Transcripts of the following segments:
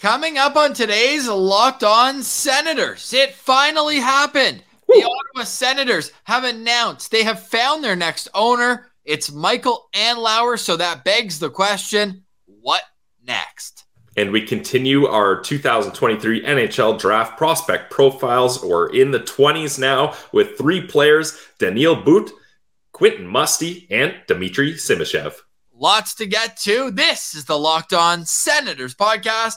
Coming up on today's Locked On Senators, it finally happened. The Ottawa Senators have announced they have found their next owner. It's Michael Andlauer. So that begs the question what next? And we continue our 2023 NHL draft prospect profiles. We're in the 20s now with three players Daniil But, Quentin Musty, and Dmitry Simashev. Lots to get to. This is the Locked On Senators podcast.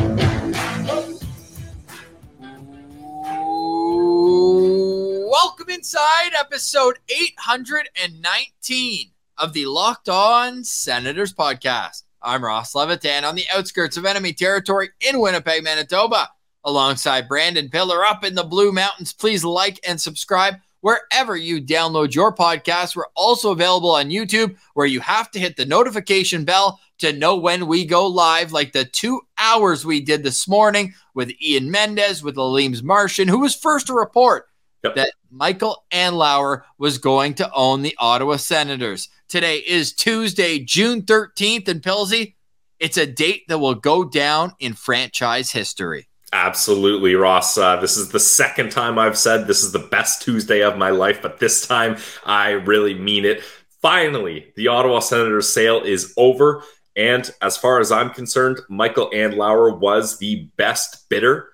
Welcome inside episode 819 of the Locked On Senators podcast. I'm Ross Levitan on the outskirts of enemy territory in Winnipeg, Manitoba, alongside Brandon Piller up in the Blue Mountains. Please like and subscribe wherever you download your podcast. We're also available on YouTube, where you have to hit the notification bell to know when we go live, like the two hours we did this morning with Ian Mendes, with Aleem's Martian, who was first to report yep. that Michael Andlauer was going to own the Ottawa Senators. Today is Tuesday, June 13th, and Pilsy, it's a date that will go down in franchise history. Absolutely, Ross. Uh, this is the second time I've said this is the best Tuesday of my life, but this time I really mean it. Finally, the Ottawa Senators sale is over. And as far as I'm concerned, Michael Andlauer was the best bidder,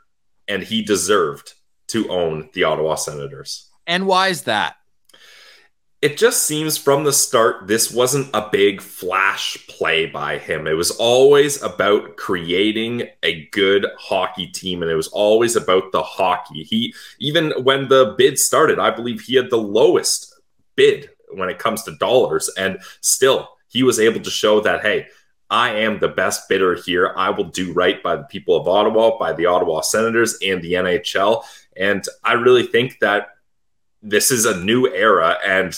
and he deserved to own the Ottawa Senators. And why is that? It just seems from the start this wasn't a big flash play by him. It was always about creating a good hockey team and it was always about the hockey. He even when the bid started, I believe he had the lowest bid when it comes to dollars and still he was able to show that hey, I am the best bidder here. I will do right by the people of Ottawa, by the Ottawa Senators and the NHL. And I really think that this is a new era and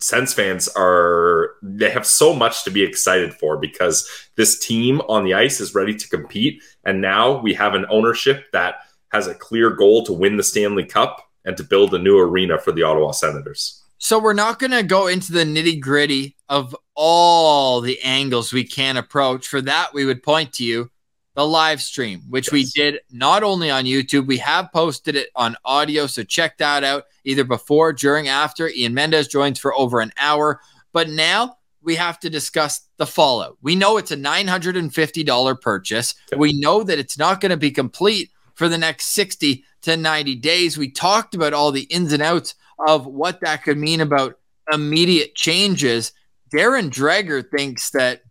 Sens fans are they have so much to be excited for because this team on the ice is ready to compete and now we have an ownership that has a clear goal to win the Stanley Cup and to build a new arena for the Ottawa Senators. So we're not going to go into the nitty-gritty of all the angles we can approach. For that, we would point to you the live stream, which yes. we did not only on YouTube, we have posted it on audio. So check that out either before, during, after. Ian Mendes joins for over an hour. But now we have to discuss the fallout. We know it's a $950 purchase. We know that it's not going to be complete for the next 60 to 90 days. We talked about all the ins and outs of what that could mean about immediate changes. Darren Dreger thinks that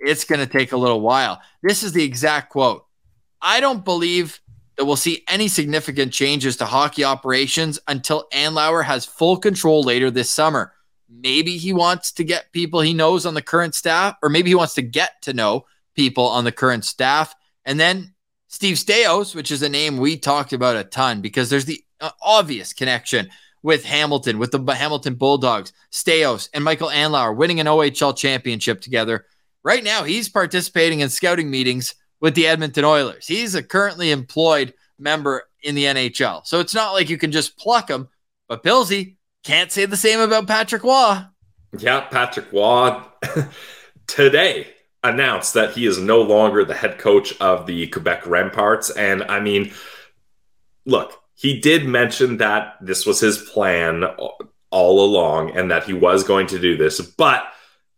it's going to take a little while. This is the exact quote. I don't believe that we'll see any significant changes to hockey operations until Andlauer has full control later this summer. Maybe he wants to get people he knows on the current staff, or maybe he wants to get to know people on the current staff. And then Steve Staios, which is a name we talked about a ton because there's the uh, obvious connection with Hamilton, with the Hamilton Bulldogs, Staios, and Michael Andlauer winning an OHL championship together. Right now, he's participating in scouting meetings with the Edmonton Oilers. He's a currently employed member in the NHL. So it's not like you can just pluck him. But Pilsy can't say the same about Patrick Roy. Yeah, Patrick Roy today announced that he is no longer the head coach of the Quebec Remparts. And I mean, look, he did mention that this was his plan all along and that he was going to do this. But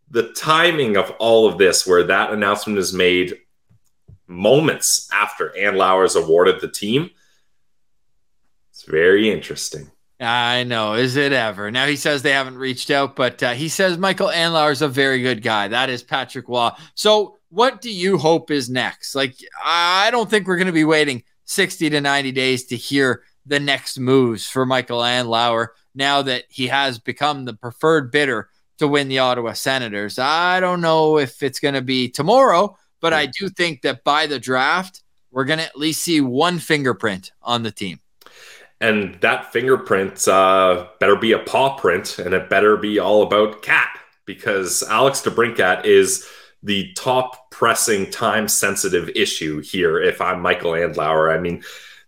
the timing of all of this, where that announcement is made moments after Andlauer is awarded the team, it's very interesting. I know. Is it ever? Now he says they haven't reached out, but uh, he says Michael Andlauer is a very good guy. That is Patrick Roy. So, what do you hope is next? Like, I don't think we're going to be waiting 60 to 90 days to hear the next moves for Michael Andlauer now that he has become the preferred bidder to win the Ottawa Senators. I don't know if it's going to be tomorrow, but I do think that by the draft, we're going to at least see one fingerprint on the team. And that fingerprint uh, better be a paw print, and it better be all about Cap because Alex DeBrincat is the top pressing, time sensitive issue here. If I'm Michael Andlauer, I mean,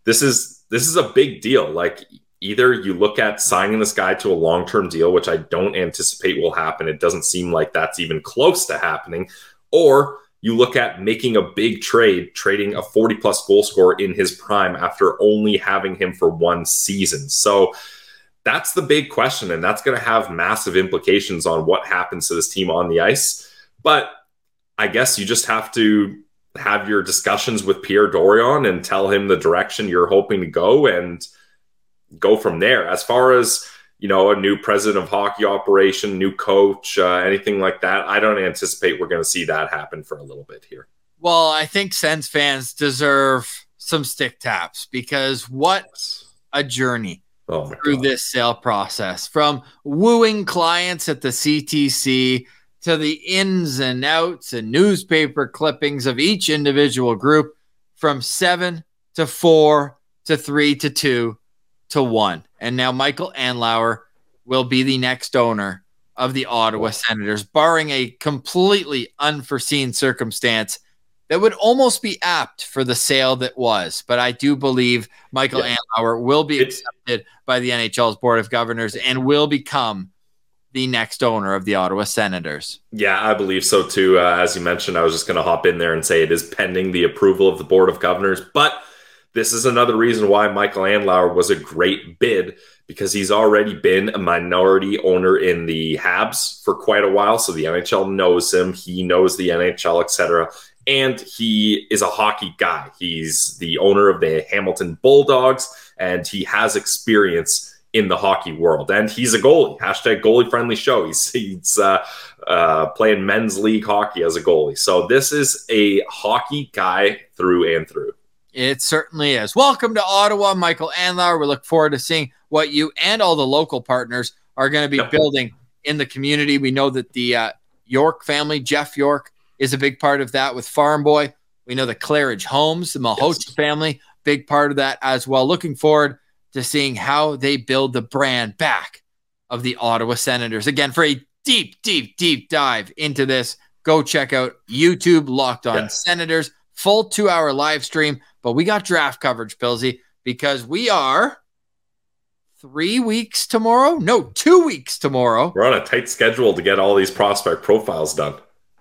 this is this is a big deal. Like either you look at signing this guy to a long term deal, which I don't anticipate will happen. It doesn't seem like that's even close to happening, or you look at making a big trade, trading a 40 plus goal scorer in his prime after only having him for one season. So that's the big question, and that's going to have massive implications on what happens to this team on the ice. But I guess you just have to have your discussions with Pierre Dorion and tell him the direction you're hoping to go and go from there. As far as you know, a new president of hockey operation, new coach, uh, anything like that, I don't anticipate we're going to see that happen for a little bit here. Well, I think Sens fans deserve some stick taps because what a journey oh through God. this sale process from wooing clients at the CTC to the ins and outs and newspaper clippings of each individual group from seven to four to three to two to one. And now Michael Andlauer will be the next owner of the Ottawa Senators, barring a completely unforeseen circumstance that would almost be apt for the sale that was. But I do believe Michael yeah. Andlauer will be accepted by the NHL's Board of Governors and will become the next owner of the Ottawa Senators. Yeah, I believe so too. Uh, as you mentioned, I was just going to hop in there and say it is pending the approval of the Board of Governors. But this is another reason why Michael Andlauer was a great bid because he's already been a minority owner in the Habs for quite a while. So the NHL knows him, he knows the NHL, etc. And he is a hockey guy. He's the owner of the Hamilton Bulldogs, and he has experience in the hockey world. And he's a goalie. Hashtag goalie friendly show. He's, he's uh, uh, playing men's league hockey as a goalie. So this is a hockey guy through and through. It certainly is. Welcome to Ottawa, Michael Andlauer. We look forward to seeing what you and all the local partners are going to be yep. building in the community. We know that the uh, York family, Jeff York, is a big part of that with Farm Boy. We know the Claridge Homes, the Malhotra yes. family, big part of that as well. Looking forward to seeing how they build the brand back of the Ottawa Senators. Again, for a deep, deep, deep dive into this, go check out YouTube Locked On yes. Senators, full two hour live stream. But we got draft coverage, Pilsy, because we are three weeks tomorrow. No, two weeks tomorrow. We're on a tight schedule to get all these prospect profiles done.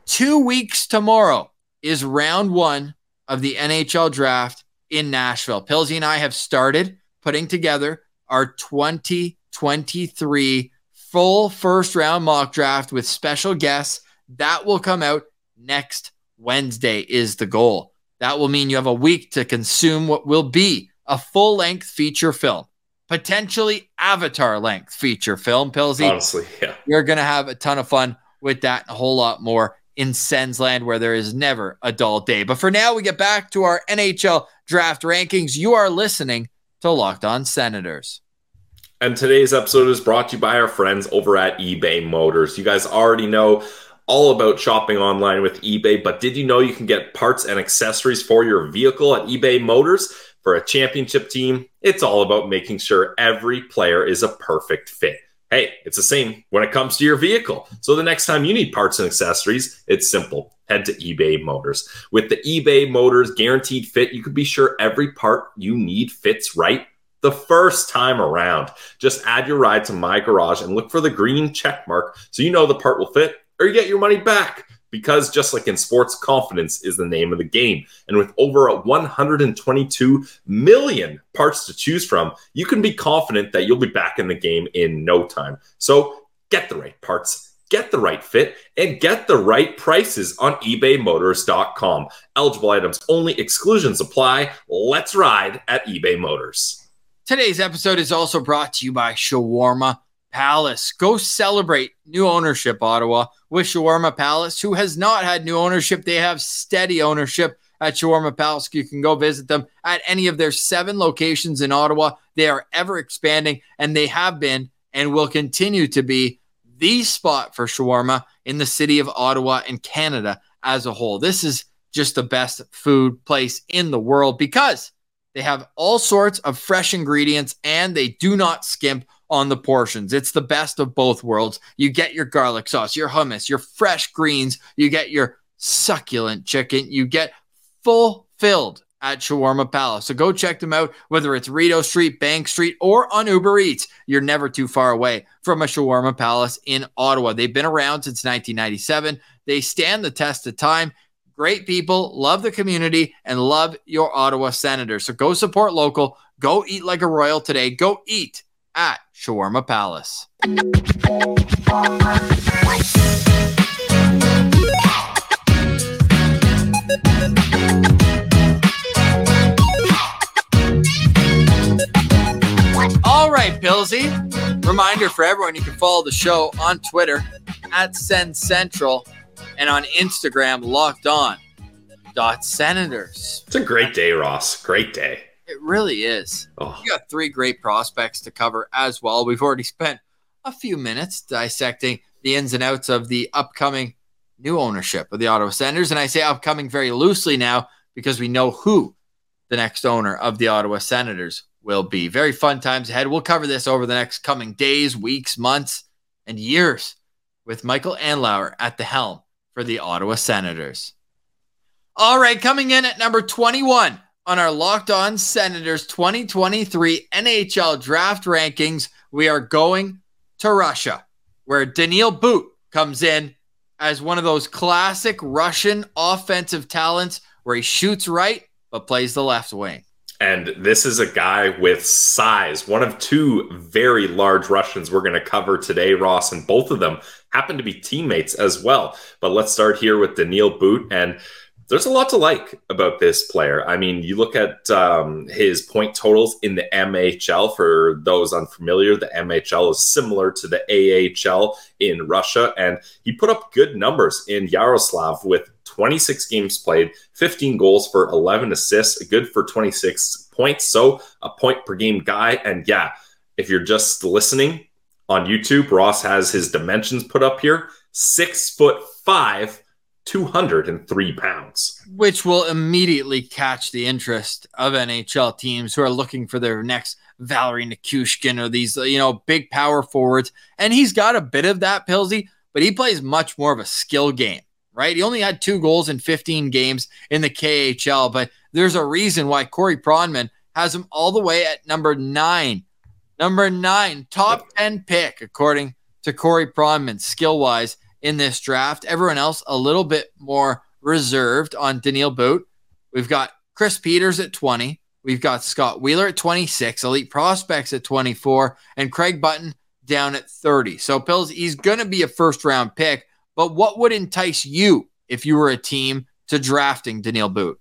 Two weeks tomorrow is round one of the NHL draft in Nashville. Pilsy and I have started putting together our 2023 full first round mock draft with special guests. That will come out next Wednesday, is the goal. That will mean you have a week to consume what will be a full length feature film, potentially avatar length feature film. Pilsy, honestly, yeah, you're going to have a ton of fun with that and a whole lot more in Sensland, where there is never a dull day. But for now, we get back to our NHL draft rankings. You are listening to Locked On Senators. And today's episode is brought to you by our friends over at eBay Motors. You guys already know all about shopping online with eBay, but did you know you can get parts and accessories for your vehicle at eBay Motors? For a championship team, it's all about making sure every player is a perfect fit. Hey, it's the same when it comes to your vehicle. So the next time you need parts and accessories, it's simple head to eBay Motors. With the eBay Motors guaranteed fit, you can be sure every part you need fits right the first time around. Just add your ride to my garage and look for the green check mark so you know the part will fit or you get your money back. Because just like in sports, confidence is the name of the game. And with over 122 million parts to choose from, you can be confident that you'll be back in the game in no time. So get the right parts get the right fit, and get the right prices on ebaymotors.com. Eligible items only, exclusions apply. Let's ride at eBay Motors. Today's episode is also brought to you by Shawarma Palace. Go celebrate new ownership, Ottawa, with Shawarma Palace, who has not had new ownership. They have steady ownership at Shawarma Palace. You can go visit them at any of their seven locations in Ottawa. They are ever expanding, and they have been and will continue to be the spot for shawarma in the city of Ottawa and Canada as a whole. This is just the best food place in the world because they have all sorts of fresh ingredients and they do not skimp on the portions. It's the best of both worlds. You get your garlic sauce, your hummus, your fresh greens, you get your succulent chicken, you get fulfilled at Shawarma Palace. So go check them out, whether it's Rideau Street, Bank Street, or on Uber Eats. You're never too far away from a Shawarma Palace in Ottawa. They've been around since 1997. They stand the test of time. Great people, love the community, and love your Ottawa Senators. So go support local. Go eat like a royal today. Go eat at Shawarma Palace. All right, Pillsy. Reminder for everyone you can follow the show on Twitter at SensCentral and on Instagram, locked on dot senators. It's a great day, Ross. Great day. It really is. Oh, We got three great prospects to cover as well. We've already spent a few minutes dissecting the ins and outs of the upcoming new ownership of the Ottawa Senators. And I say upcoming very loosely now because we know who the next owner of the Ottawa Senators will be. Very fun times ahead. We'll cover this over the next coming days, weeks, months, and years with Michael Andlauer at the helm for the Ottawa Senators. All right, coming in at number 21 on our Locked On Senators 2023 NHL draft rankings, we are going to Russia, where Daniil But comes in as one of those classic Russian offensive talents where he shoots right but plays the left wing. And this is a guy with size, one of two very large Russians we're going to cover today, Ross, and both of them happen to be teammates as well. But let's start here with Daniil But. And there's a lot to like about this player. I mean, you look at um, his point totals in the MHL. For those unfamiliar, the MHL is similar to the AHL in Russia, and he put up good numbers in Yaroslav with 26 games played, 15 goals for 11 assists, good for 26 points. So a point per game guy. And yeah, if you're just listening on YouTube, Ross has his dimensions put up here: six foot five 203 pounds. which will immediately catch the interest of NHL teams who are looking for their next Valeri Nichushkin or these, you know, big power forwards. And he's got a bit of that, Pilsy, but he plays much more of a skill game, right? He only had two goals in 15 games in the KHL, but there's a reason why Corey Pronman has him all the way at number nine. Number nine, top 10 pick, according to Corey Pronman, skill wise in this draft. Everyone else a little bit more reserved on Daniil But. We've got Chris Peters at 20. We've got Scott Wheeler at 26, Elite Prospects at 24, and Craig Button down at 30. So Pills, he's going to be a first round pick. But what would entice you if you were a team to drafting Daniil But?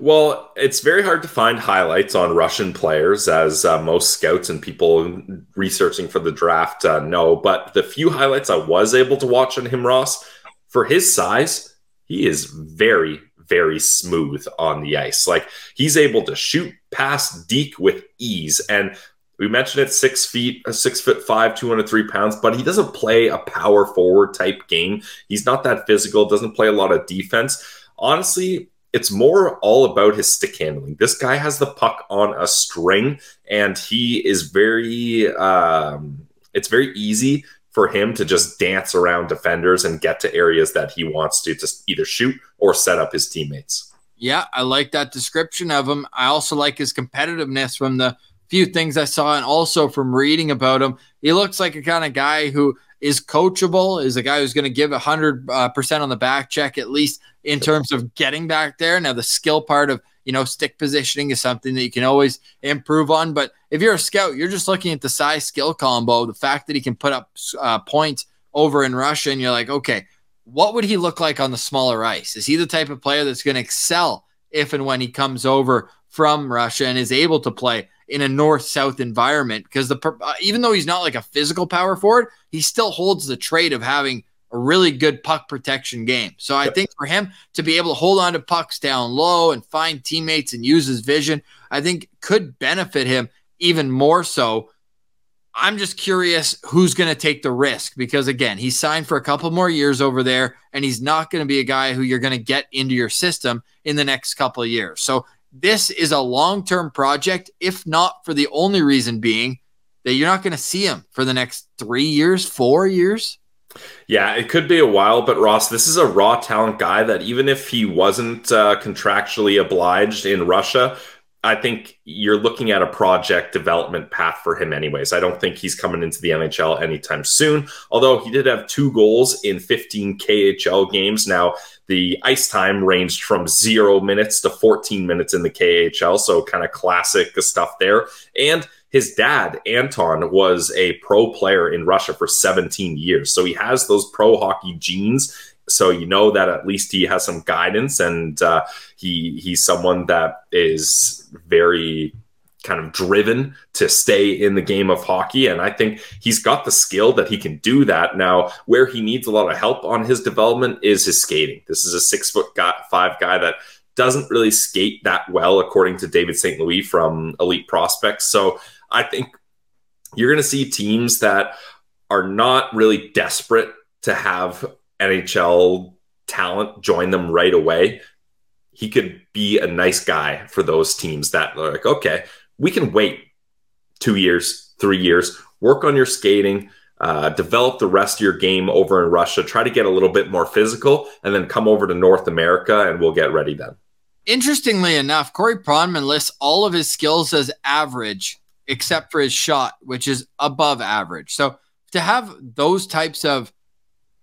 Well, it's very hard to find highlights on Russian players, as uh, most scouts and people researching for the draft uh, know. But the few highlights I was able to watch on him, Ross, for his size, he is very, very smooth on the ice. Like he's able to shoot past Deke with ease. And we mentioned it six feet, uh, six foot five, 203 pounds, but he doesn't play a power forward type game. He's not that physical, doesn't play a lot of defense. Honestly, it's more all about his stick handling. This guy has the puck on a string, and he is very. Um, it's very easy for him to just dance around defenders and get to areas that he wants to, to either shoot or set up his teammates. Yeah, I like that description of him. I also like his competitiveness from the few things I saw and also from reading about him. He looks like a kind of guy who is coachable, is a guy who's going to give 100% uh, on the back check, at least in terms of getting back there. Now, the skill part of, you know, stick positioning is something that you can always improve on. But if you're a scout, you're just looking at the size skill combo, the fact that he can put up uh, points over in Russia, and you're like, okay, what would he look like on the smaller ice? Is he the type of player that's going to excel if and when he comes over from Russia and is able to play in a north south environment? Because the uh, even though he's not like a physical power forward, he still holds the trait of having a really good puck protection game. So I think for him to be able to hold on to pucks down low and find teammates and use his vision, I think could benefit him even more so I'm just curious who's going to take the risk because again, he signed for a couple more years over there and he's not going to be a guy who you're going to get into your system in the next couple of years. So this is a long-term project if not for the only reason being that you're not going to see him for the next 3 years, 4 years. Yeah, it could be a while, but Ross, this is a raw talent guy that even if he wasn't uh, contractually obliged in Russia, I think you're looking at a project development path for him, anyways. I don't think he's coming into the NHL anytime soon, although he did have two goals in 15 KHL games. Now, the ice time ranged from zero minutes to 14 minutes in the KHL, so kind of classic stuff there. And his dad, Anton, was a pro player in Russia for 17 years. So he has those pro hockey genes so you know that at least he has some guidance and uh, he he's someone that is very kind of driven to stay in the game of hockey. And i think he's got the skill that he can do that. Now where he needs a lot of help on his development is his skating. This is a six foot guy, five guy that doesn't really skate that well according to david st louis from elite prospects. So i think you're going to see teams that are not really desperate to have NHL talent join them right away, he could be a nice guy for those teams that are like, okay, we can wait two years, three years, work on your skating, uh, develop the rest of your game over in Russia, try to get a little bit more physical, and then come over to North America and we'll get ready then. Interestingly enough, Corey Pronman lists all of his skills as average, except for his shot, which is above average. So to have those types of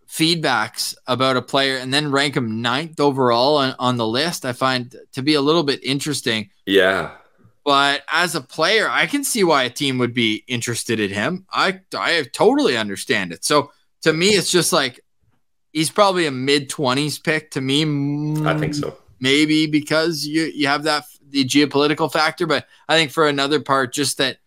feedbacks about a player and then rank him ninth overall on, on the list, I find to be a little bit interesting. Yeah. But as a player, I can see why a team would be interested in him. I I totally understand it. So to me, it's just like he's probably a mid twenties pick. To me, I think so. Maybe because you you have that the geopolitical factor, but I think for another part, just that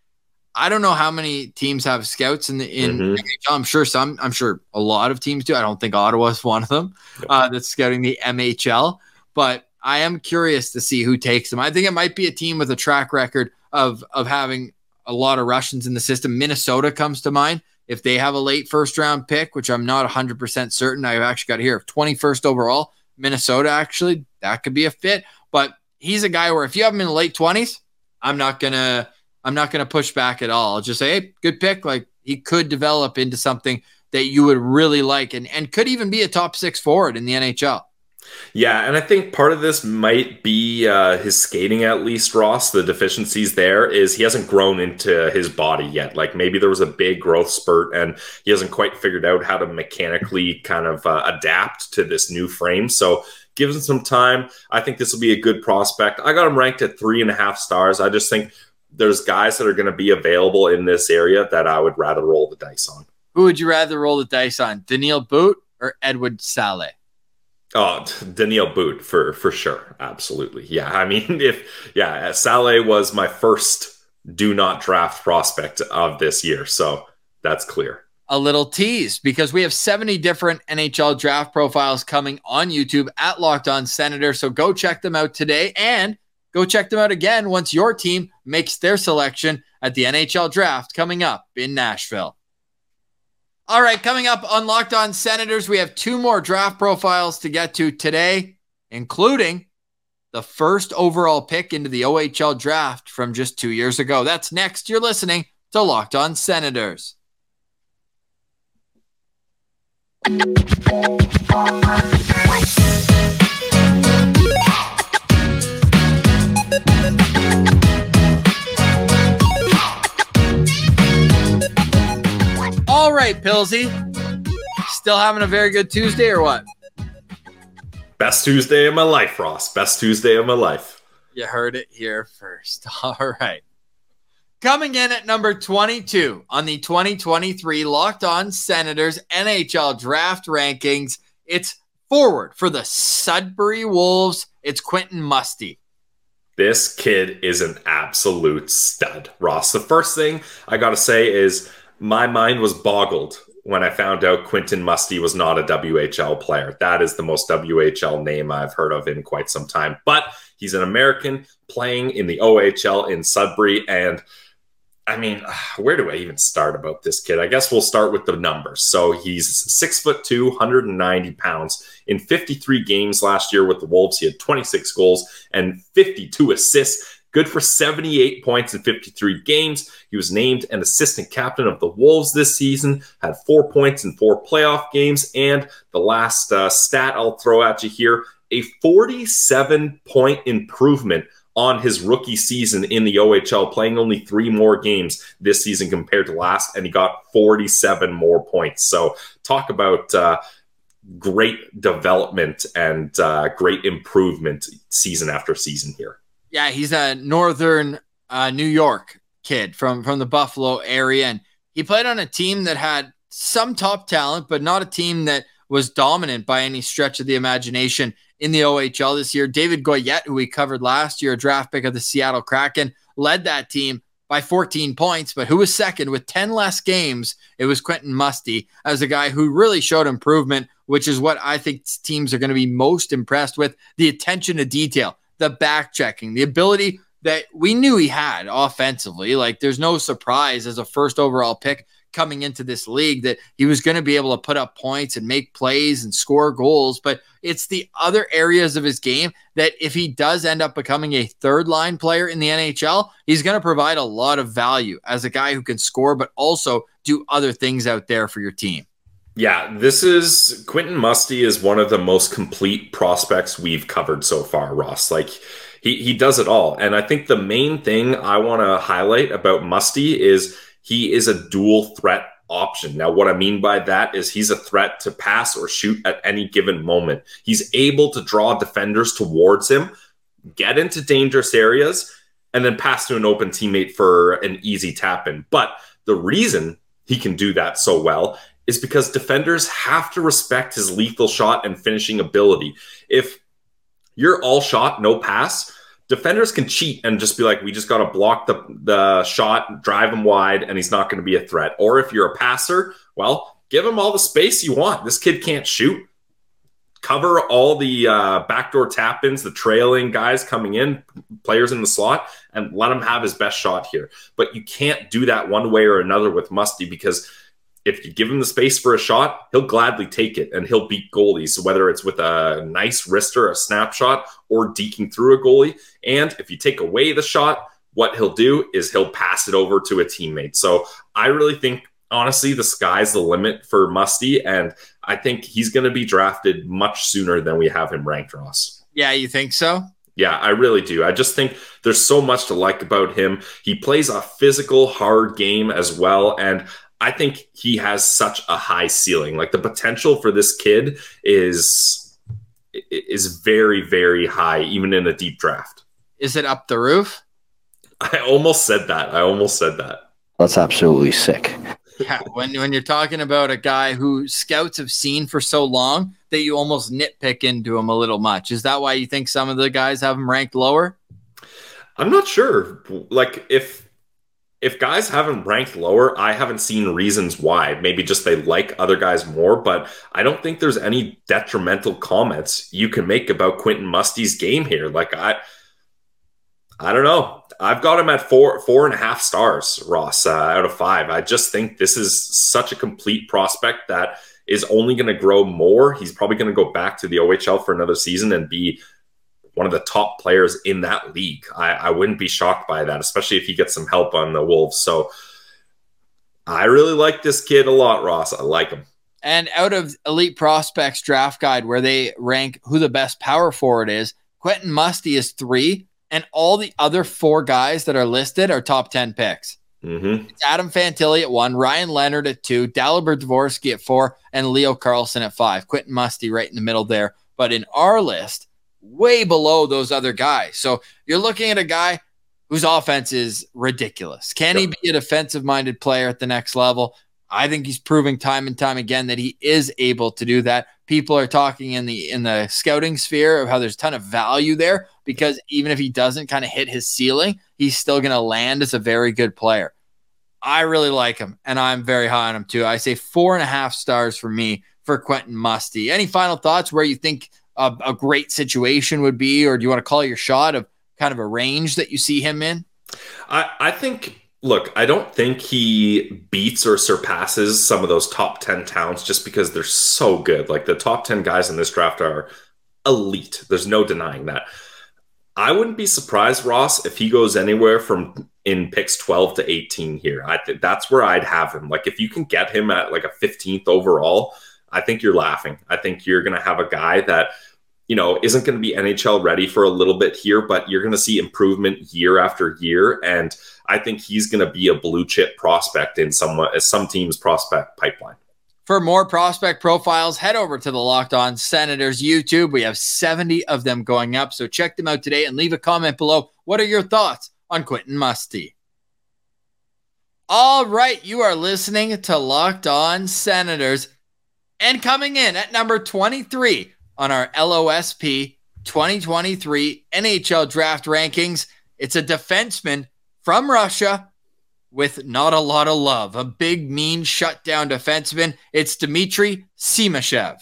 I don't know how many teams have scouts in the in mm-hmm. NHL. I'm sure some. I'm sure a lot of teams do. I don't think Ottawa is one of them uh, that's scouting the MHL. But I am curious to see who takes them. I think it might be a team with a track record of of having a lot of Russians in the system. Minnesota comes to mind. If they have a late first round pick, which I'm not 100% certain, I've actually got here 21st overall, Minnesota actually, that could be a fit. But he's a guy where if you have him in the late 20s, I'm not going to I'm not going to push back at all. I'll just say, hey, good pick. Like he could develop into something that you would really like and, and could even be a top six forward in the NHL. Yeah, and I think part of this might be uh, his skating, at least, Ross. The deficiencies there is he hasn't grown into his body yet. Like maybe there was a big growth spurt and he hasn't quite figured out how to mechanically kind of uh, adapt to this new frame. So give him some time. I think this will be a good prospect. I got him ranked at three and a half stars. I just think there's guys that are going to be available in this area that I would rather roll the dice on. Who would you rather roll the dice on, Daniil But or Edward Sale? Oh, Daniil But for for sure, absolutely. Yeah, I mean, if yeah, Sale was my first do not draft prospect of this year, so that's clear. A little tease because we have 70 different NHL draft profiles coming on YouTube at Locked On Senator. So go check them out today and Go check them out again once your team makes their selection at the NHL draft coming up in Nashville. All right, coming up on Locked On Senators, we have two more draft profiles to get to today, including the first overall pick into the OHL draft from just two years ago. That's next. You're listening to Locked On Senators. All right, Pilsy. Still having a very good Tuesday or what? Best Tuesday of my life, Ross. Best Tuesday of my life. You heard it here first. All right. Coming in at number 22 on the 2023 Locked On Senators NHL Draft Rankings, it's forward for the Sudbury Wolves. It's Quentin Musty. This kid is an absolute stud, Ross. The first thing I got to say is my mind was boggled when I found out Quentin Musty was not a WHL player. That is the most WHL name I've heard of in quite some time. But he's an American playing in the OHL in Sudbury. And I mean, where do I even start about this kid? I guess we'll start with the numbers. So he's six foot two, 190 pounds. In 53 games last year with the Wolves, he had 26 goals and 52 assists. Good for 78 points in 53 games. He was named an assistant captain of the Wolves this season, had four points in four playoff games. And the last uh, stat I'll throw at you here a 47 point improvement on his rookie season in the OHL, playing only three more games this season compared to last, and he got 47 more points. So, talk about uh, great development and uh, great improvement season after season here. Yeah, he's a northern uh, New York kid from from the Buffalo area, and he played on a team that had some top talent, but not a team that was dominant by any stretch of the imagination in the OHL this year. David Goyette, who we covered last year, a draft pick of the Seattle Kraken, led that team by 14 points. But who was second with 10 less games? It was Quentin Musty as a guy who really showed improvement, which is what I think teams are going to be most impressed with the attention to detail, the back checking, the ability that we knew he had offensively. Like there's no surprise as a first overall pick coming into this league that he was going to be able to put up points and make plays and score goals. But it's the other areas of his game that if he does end up becoming a third line player in the NHL, he's going to provide a lot of value as a guy who can score, but also do other things out there for your team. Yeah, this is Quentin Musty is one of the most complete prospects we've covered so far, Ross. Like he he does it all. And I think the main thing I want to highlight about Musty is he is a dual threat option. Now, what I mean by that is he's a threat to pass or shoot at any given moment. He's able to draw defenders towards him, get into dangerous areas, and then pass to an open teammate for an easy tap in. But the reason he can do that so well is because defenders have to respect his lethal shot and finishing ability. If you're all shot, no pass, defenders can cheat and just be like, we just got to block the, the shot, drive him wide, and he's not going to be a threat. Or if you're a passer, well, give him all the space you want. This kid can't shoot. Cover all the uh, backdoor tap ins, the trailing guys coming in, players in the slot, and let him have his best shot here. But you can't do that one way or another with Musty because – if you give him the space for a shot, he'll gladly take it and he'll beat goalies. So whether it's with a nice wrister, a snapshot, or deking through a goalie. And if you take away the shot, what he'll do is he'll pass it over to a teammate. So I really think, honestly, the sky's the limit for Musty. And I think he's going to be drafted much sooner than we have him ranked, Ross. Yeah, you think so? Yeah, I really do. I just think there's so much to like about him. He plays a physical, hard game as well. And I think he has such a high ceiling. Like the potential for this kid is is very very high even in a deep draft. Is it up the roof? I almost said that. I almost said that. That's absolutely sick. Yeah, when when you're talking about a guy who scouts have seen for so long that you almost nitpick into him a little much. Is that why you think some of the guys have him ranked lower? I'm not sure. Like if if guys haven't ranked lower, I haven't seen reasons why. Maybe just they like other guys more, but I don't think there's any detrimental comments you can make about Quentin Musty's game here. Like I, I don't know. I've got him at four, four and a half stars, Ross, uh, out of five. I just think this is such a complete prospect that is only going to grow more. He's probably going to go back to the OHL for another season and be one of the top players in that league. I, I wouldn't be shocked by that, especially if he gets some help on the Wolves. So I really like this kid a lot, Ross. I like him. And out of Elite Prospects Draft Guide, where they rank who the best power forward is, Quentin Musty is three, and all the other four guys that are listed are top 10 picks. Mm-hmm. It's Adam Fantilli at one, Ryan Leonard at two, Dalibor Dvorsky at four, and Leo Carlsson at five. Quentin Musty right in the middle there. But in our list, way below those other guys. So you're looking at a guy whose offense is ridiculous. Can he be a defensive minded player at the next level? I think he's proving time and time again that he is able to do that. People are talking in the in the scouting sphere of how there's a ton of value there because even if he doesn't kind of hit his ceiling, he's still going to land as a very good player. I really like him, and I'm very high on him too. I say four and a half stars for me for Quentin Musty. Any final thoughts where you think a, a great situation would be, or do you want to call your shot of kind of a range that you see him in? I, I think look, I don't think he beats or surpasses some of those top 10 talents just because they're so good. Like the top 10 guys in this draft are elite. There's no denying that. I wouldn't be surprised, Ross, if he goes anywhere from in picks 12 to 18 here. I think that's where I'd have him. Like if you can get him at like a 15th overall, I think you're laughing. I think you're going to have a guy that you know isn't going to be NHL ready for a little bit here, but you're going to see improvement year after year and I think he's going to be a blue chip prospect in some some team's prospect pipeline. For more prospect profiles, head over to the Locked On Senators YouTube. We have 70 of them going up. So check them out today and leave a comment below. What are your thoughts on Quentin Musty? All right, you are listening to Locked On Senators. And coming in at number 23 on our LOSP 2023 NHL draft rankings, it's a defenseman from Russia with not a lot of love. A big, mean shutdown defenseman. It's Dmitry Simashev.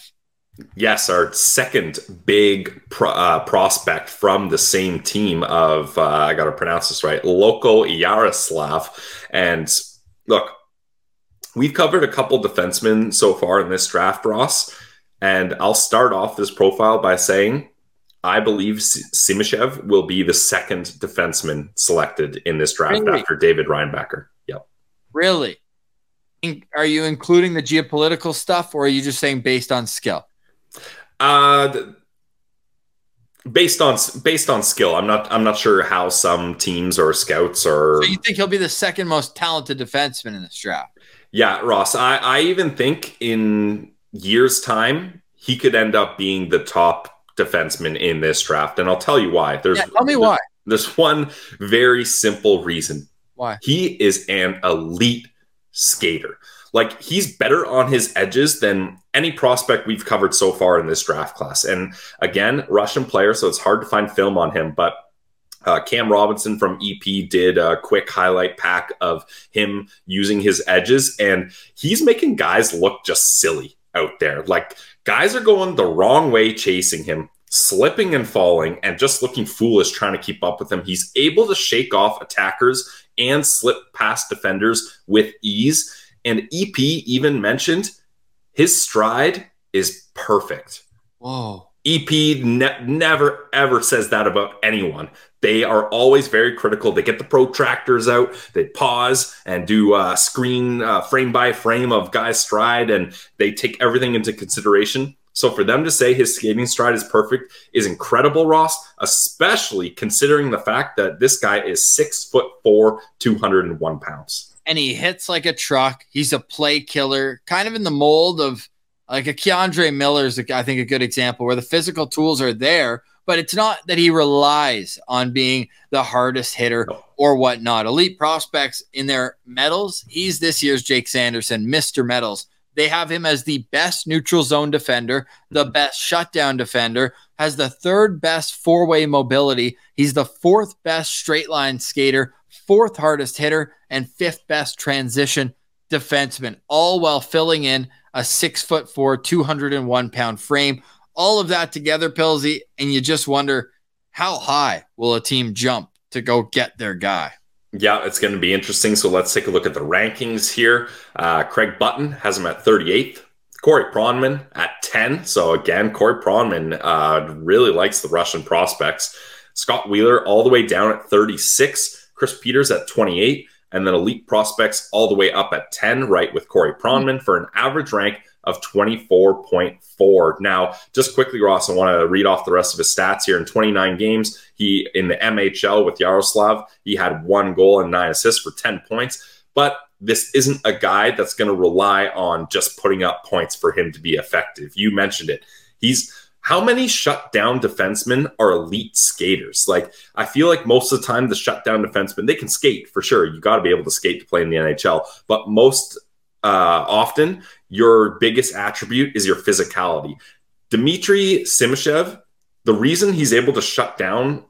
Yes, our second big pro- uh, prospect from the same team of, uh, I got to pronounce this right, Loko Yaroslav. And look, we've covered a couple defensemen so far in this draft, Ross. And I'll start off this profile by saying I believe Simashev will be the second defenseman selected in this draft really? after David Reinbacher. Yep. Really? Are you including the geopolitical stuff, or are you just saying based on skill? Uh, based on based on skill. I'm not I'm not sure how some teams or scouts or. So you think he'll be the second most talented defenseman in this draft? Yeah, Ross. I I even think in years' time he could end up being the top defenseman in this draft, and I'll tell you why. There's yeah, tell me why. There's one very simple reason. Why? He is an elite skater. Like he's better on his edges than any prospect we've covered so far in this draft class. And again, Russian player, so it's hard to find film on him, but uh, Cam Robinson from EP did a quick highlight pack of him using his edges, and he's making guys look just silly out there. Like Guys are going the wrong way chasing him, slipping and falling, and just looking foolish trying to keep up with him. He's able to shake off attackers and slip past defenders with ease. And EP even mentioned his stride is perfect. Whoa. EP ne- never ever says that about anyone. They are always very critical. They get the protractors out, they pause and do uh, screen uh, frame by frame of guy's stride, and they take everything into consideration. So for them to say his skating stride is perfect is incredible, Ross, especially considering the fact that this guy is six foot four, 201 pounds. And he hits like a truck. He's a play killer, kind of in the mold of like a K'Andre Miller is, I think, a good example where the physical tools are there, but it's not that he relies on being the hardest hitter or whatnot. Elite prospects in their medals, he's this year's Jake Sanderson, Mr. Medals. They have him as the best neutral zone defender, the mm-hmm. best shutdown defender, has the third best four way mobility. He's the fourth best straight line skater, fourth hardest hitter, and fifth best transition defenseman, all while filling in a six foot four, 201 pound frame all of that together, Pilsy, and you just wonder how high will a team jump to go get their guy? Yeah, it's going to be interesting. So let's take a look at the rankings here. Uh, Craig Button has him at 38th. Corey Pronman at 10. So again, Corey Pronman uh, really likes the Russian prospects. Scott Wheeler all the way down at 36. Chris Peters at 28. And then elite prospects all the way up at 10, right with Corey Pronman for an average rank of 24.4. Now, just quickly, Ross, I want to read off the rest of his stats here. In 29 games, he in the MHL with Yaroslav, he had one goal and nine assists for 10 points. But this isn't a guy that's going to rely on just putting up points for him to be effective. You mentioned it. He's how many shutdown defensemen are elite skaters? Like, I feel like most of the time, the shutdown defensemen, they can skate for sure. You got to be able to skate to play in the NHL. But most uh, often, your biggest attribute is your physicality. Dmitry Simashev, the reason he's able to shut down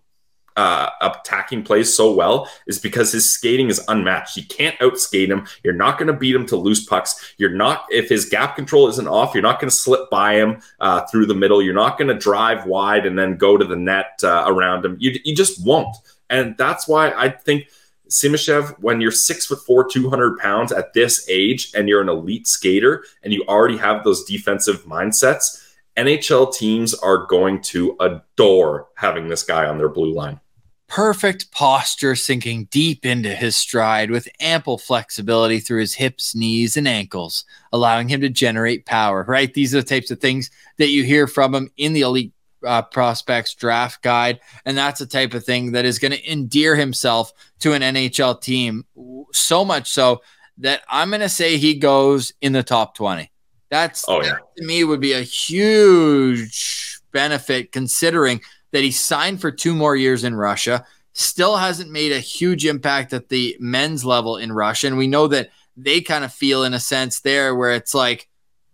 uh, attacking plays so well is because his skating is unmatched. You can't outskate him. You're not going to beat him to loose pucks. You're not, if his gap control isn't off, you're not going to slip by him uh, through the middle. You're not going to drive wide and then go to the net uh, around him. You, you just won't. And that's why I think Simashev, when you're six foot four, 200 pounds at this age, and you're an elite skater, and you already have those defensive mindsets, NHL teams are going to adore having this guy on their blue line. Perfect posture, sinking deep into his stride with ample flexibility through his hips, knees, and ankles, allowing him to generate power, right? These are the types of things that you hear from him in the elite uh, prospects draft guide. And that's the type of thing that is going to endear himself to an NHL team so much so that I'm going to say he goes in the top 20. That's oh, yeah. that to me would be a huge benefit considering that he signed for two more years in Russia, still hasn't made a huge impact at the men's level in Russia. And we know that they kind of feel in a sense there where it's like,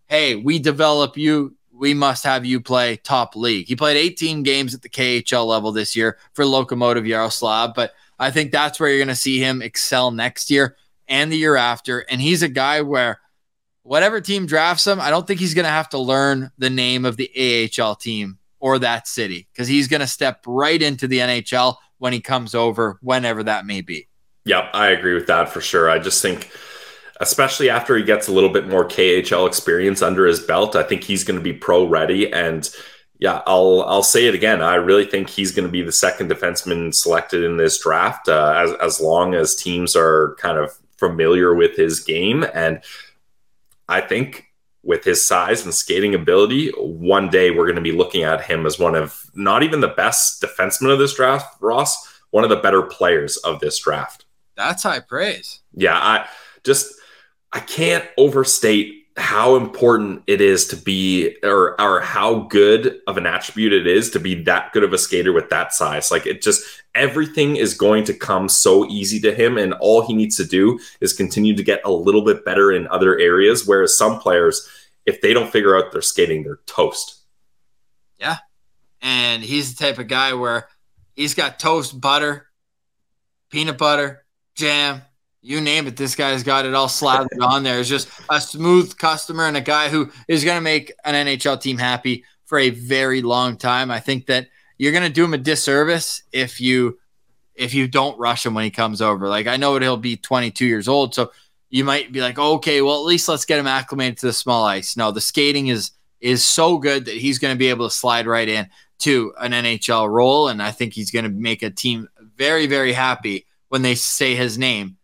hey, we develop you we must have you play top league. He played 18 games at the KHL level this year for Lokomotiv Yaroslavl, but I think that's where you're going to see him excel next year and the year after. And he's a guy where whatever team drafts him, I don't think he's going to have to learn the name of the AHL team or that city because he's going to step right into the NHL when he comes over, whenever that may be. Yep, I agree with that for sure. I just think especially after he gets a little bit more KHL experience under his belt. I think he's going to be pro ready. And yeah, I'll I'll say it again. I really think he's going to be the second defenseman selected in this draft, uh, as as long as teams are kind of familiar with his game. And I think with his size and skating ability, one day we're going to be looking at him as one of not even the best defensemen of this draft, Ross, one of the better players of this draft. That's high praise. Yeah, I just I can't overstate how important it is to be or or how good of an attribute it is to be that good of a skater with that size like it just everything is going to come so easy to him and all he needs to do is continue to get a little bit better in other areas whereas some players if they don't figure out their skating they're toast yeah and he's the type of guy where he's got toast butter peanut butter jam you name it, this guy's got it all slathered on there. It's just a smooth customer and a guy who is going to make an NHL team happy for a very long time. I think that you're going to do him a disservice if you if you don't rush him when he comes over. Like I know he'll be 22 years old, so you might be like, okay, well at least let's get him acclimated to the small ice. No, the skating is is so good that he's going to be able to slide right in to an NHL role, and I think he's going to make a team very very happy when they say his name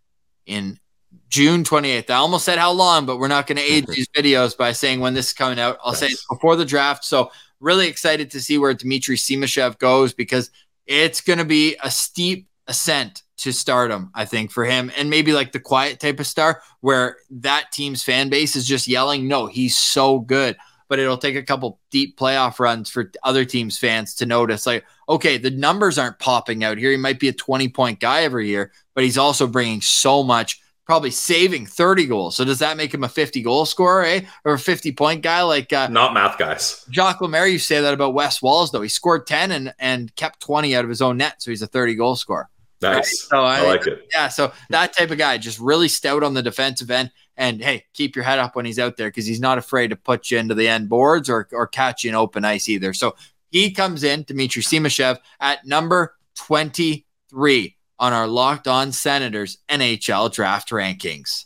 in June 28th. I almost said how long, but we're not going to age these videos by saying when this is coming out. I'll nice. say it's before the draft. So really excited to see where Dmitri Simashev goes because it's going to be a steep ascent to stardom, I think, for him. And maybe like the quiet type of star where that team's fan base is just yelling, no, he's so good. But it'll take a couple deep playoff runs for other teams' fans to notice, like, okay, the numbers aren't popping out here. He might be a 20 point guy every year, but he's also bringing so much, probably saving 30 goals. So does that make him a 50 goal scorer, eh? Or a 50 point guy like uh, not math guys. Jacques Lemaire, you say that about Wes Walz though. He scored 10 and, and kept 20 out of his own net. So he's a 30 goal scorer. Nice. Right? So I, I like it. Yeah. So that type of guy, just really stout on the defensive end. And hey, keep your head up when he's out there because he's not afraid to put you into the end boards or, or catch you in open ice either. So he comes in, Dmitri Simashev, at number 23 on our Locked On Senators NHL draft rankings.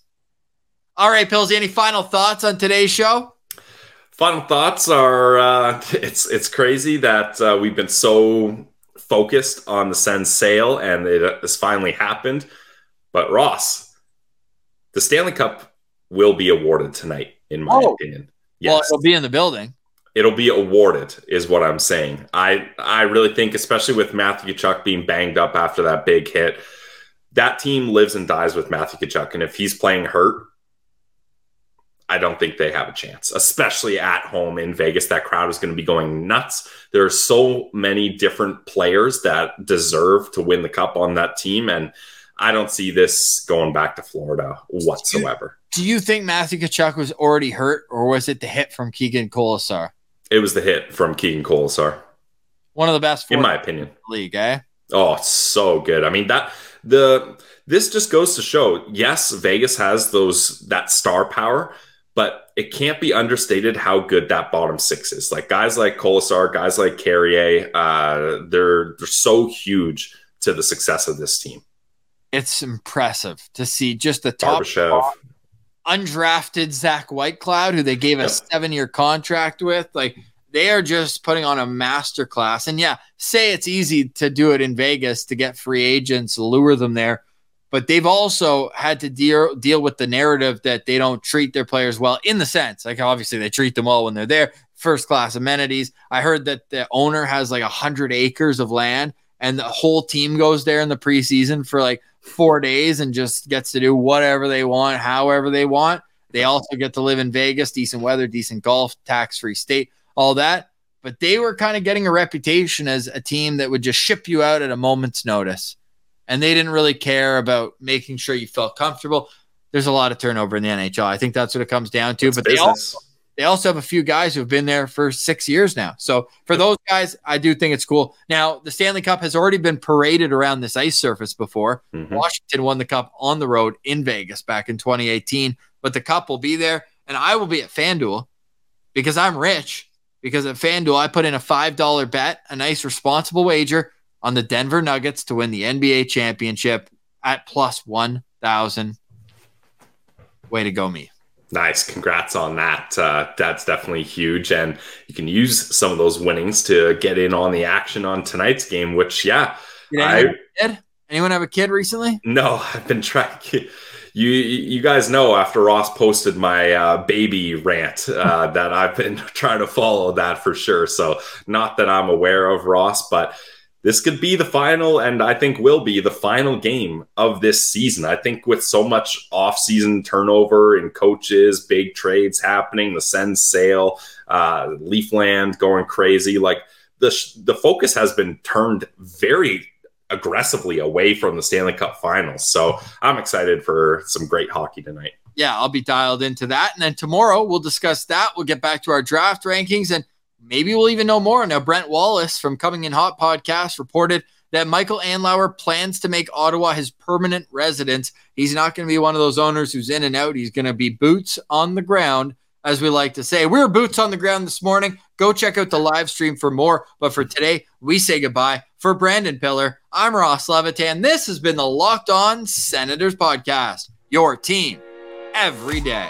All right, Pillsy, any final thoughts on today's show? Final thoughts are uh, it's it's crazy that uh, we've been so focused on the Sens sale and it has finally happened. But Ross, the Stanley Cup will be awarded tonight, in my oh. opinion. Yes. Well, it'll be in the building it'll be awarded is what i'm saying. I i really think especially with matthew Tkachuk being banged up after that big hit that team lives and dies with matthew Tkachuk, and if he's playing hurt i don't think they have a chance especially at home in vegas. That crowd is going to be going nuts. There are so many different players that deserve to win the cup on that team and i don't see this going back to florida whatsoever. Do you think Matthew Tkachuk was already hurt, or was it the hit from Keegan Kolesar? It was the hit from Keegan Kolesar. One of the best, in my opinion, league. Eh? Oh, so good. I mean that the this just goes to show. Yes, Vegas has those that star power, but it can't be understated how good that bottom six is. Like guys like Kolesar, guys like Carrier, uh, they're they're so huge to the success of this team. it's impressive to see just the top. Undrafted Zach Whitecloud, who they gave a Yep. seven year contract with. Like they are just putting on a master class. And yeah, say it's easy to do it in Vegas to get free agents, lure them there. But they've also had to deal deal with the narrative that they don't treat their players well in the sense, like obviously they treat them well when they're there, first class amenities. I heard that the owner has like a hundred acres of land and the whole team goes there in the preseason for like four days and just gets to do whatever they want, however they want. They also get to live in Vegas, decent weather, decent golf, tax free state, all that. But they were kind of getting a reputation as a team that would just ship you out at a moment's notice. And they didn't really care about making sure you felt comfortable. There's a lot of turnover in the NHL. I think that's what it comes down to. It's but they also business. They also have a few guys who've been there for six years now. So for those guys, I do think it's cool. Now, the Stanley Cup has already been paraded around this ice surface before. Mhm. Washington won the cup on the road in Vegas back in 2018, but the cup will be there. And I will be at FanDuel because I'm rich. Because at FanDuel, I put in a $5 bet, a nice responsible wager on the Denver Nuggets to win the NBA championship at plus 1,000. Way to go, me. Nice. Congrats on that. Uh, that's definitely huge. And you can use some of those winnings to get in on the action on tonight's game, which, yeah, Did I, anyone, have a kid? anyone have a kid recently? no, I've been trying. You, you guys know after Ross posted my uh, baby rant uh, that I've been trying to follow that for sure. So, not that I'm aware of Ross, but this could be the final, and I think will be the final game of this season. I think with so much off-season turnover and coaches, big trades happening, the Sens sale, uh, Leafland going crazy, like the sh- the focus has been turned very aggressively away from the Stanley Cup Finals. So I'm excited for some great hockey tonight. Yeah, I'll be dialed into that. And then tomorrow we'll discuss that. We'll get back to our draft rankings and maybe we'll even know more. Now, Brent Wallace from Coming in Hot podcast reported that Michael Andlauer plans to make Ottawa his permanent residence. He's not going to be one of those owners who's in and out. He's going to be boots on the ground, as we like to say. We are boots on the ground this morning. Go check out the live stream for more. But for today, we say goodbye. For Brandon Piller, I'm Ross Levitan. This has been the Locked On Senators podcast, your team every day.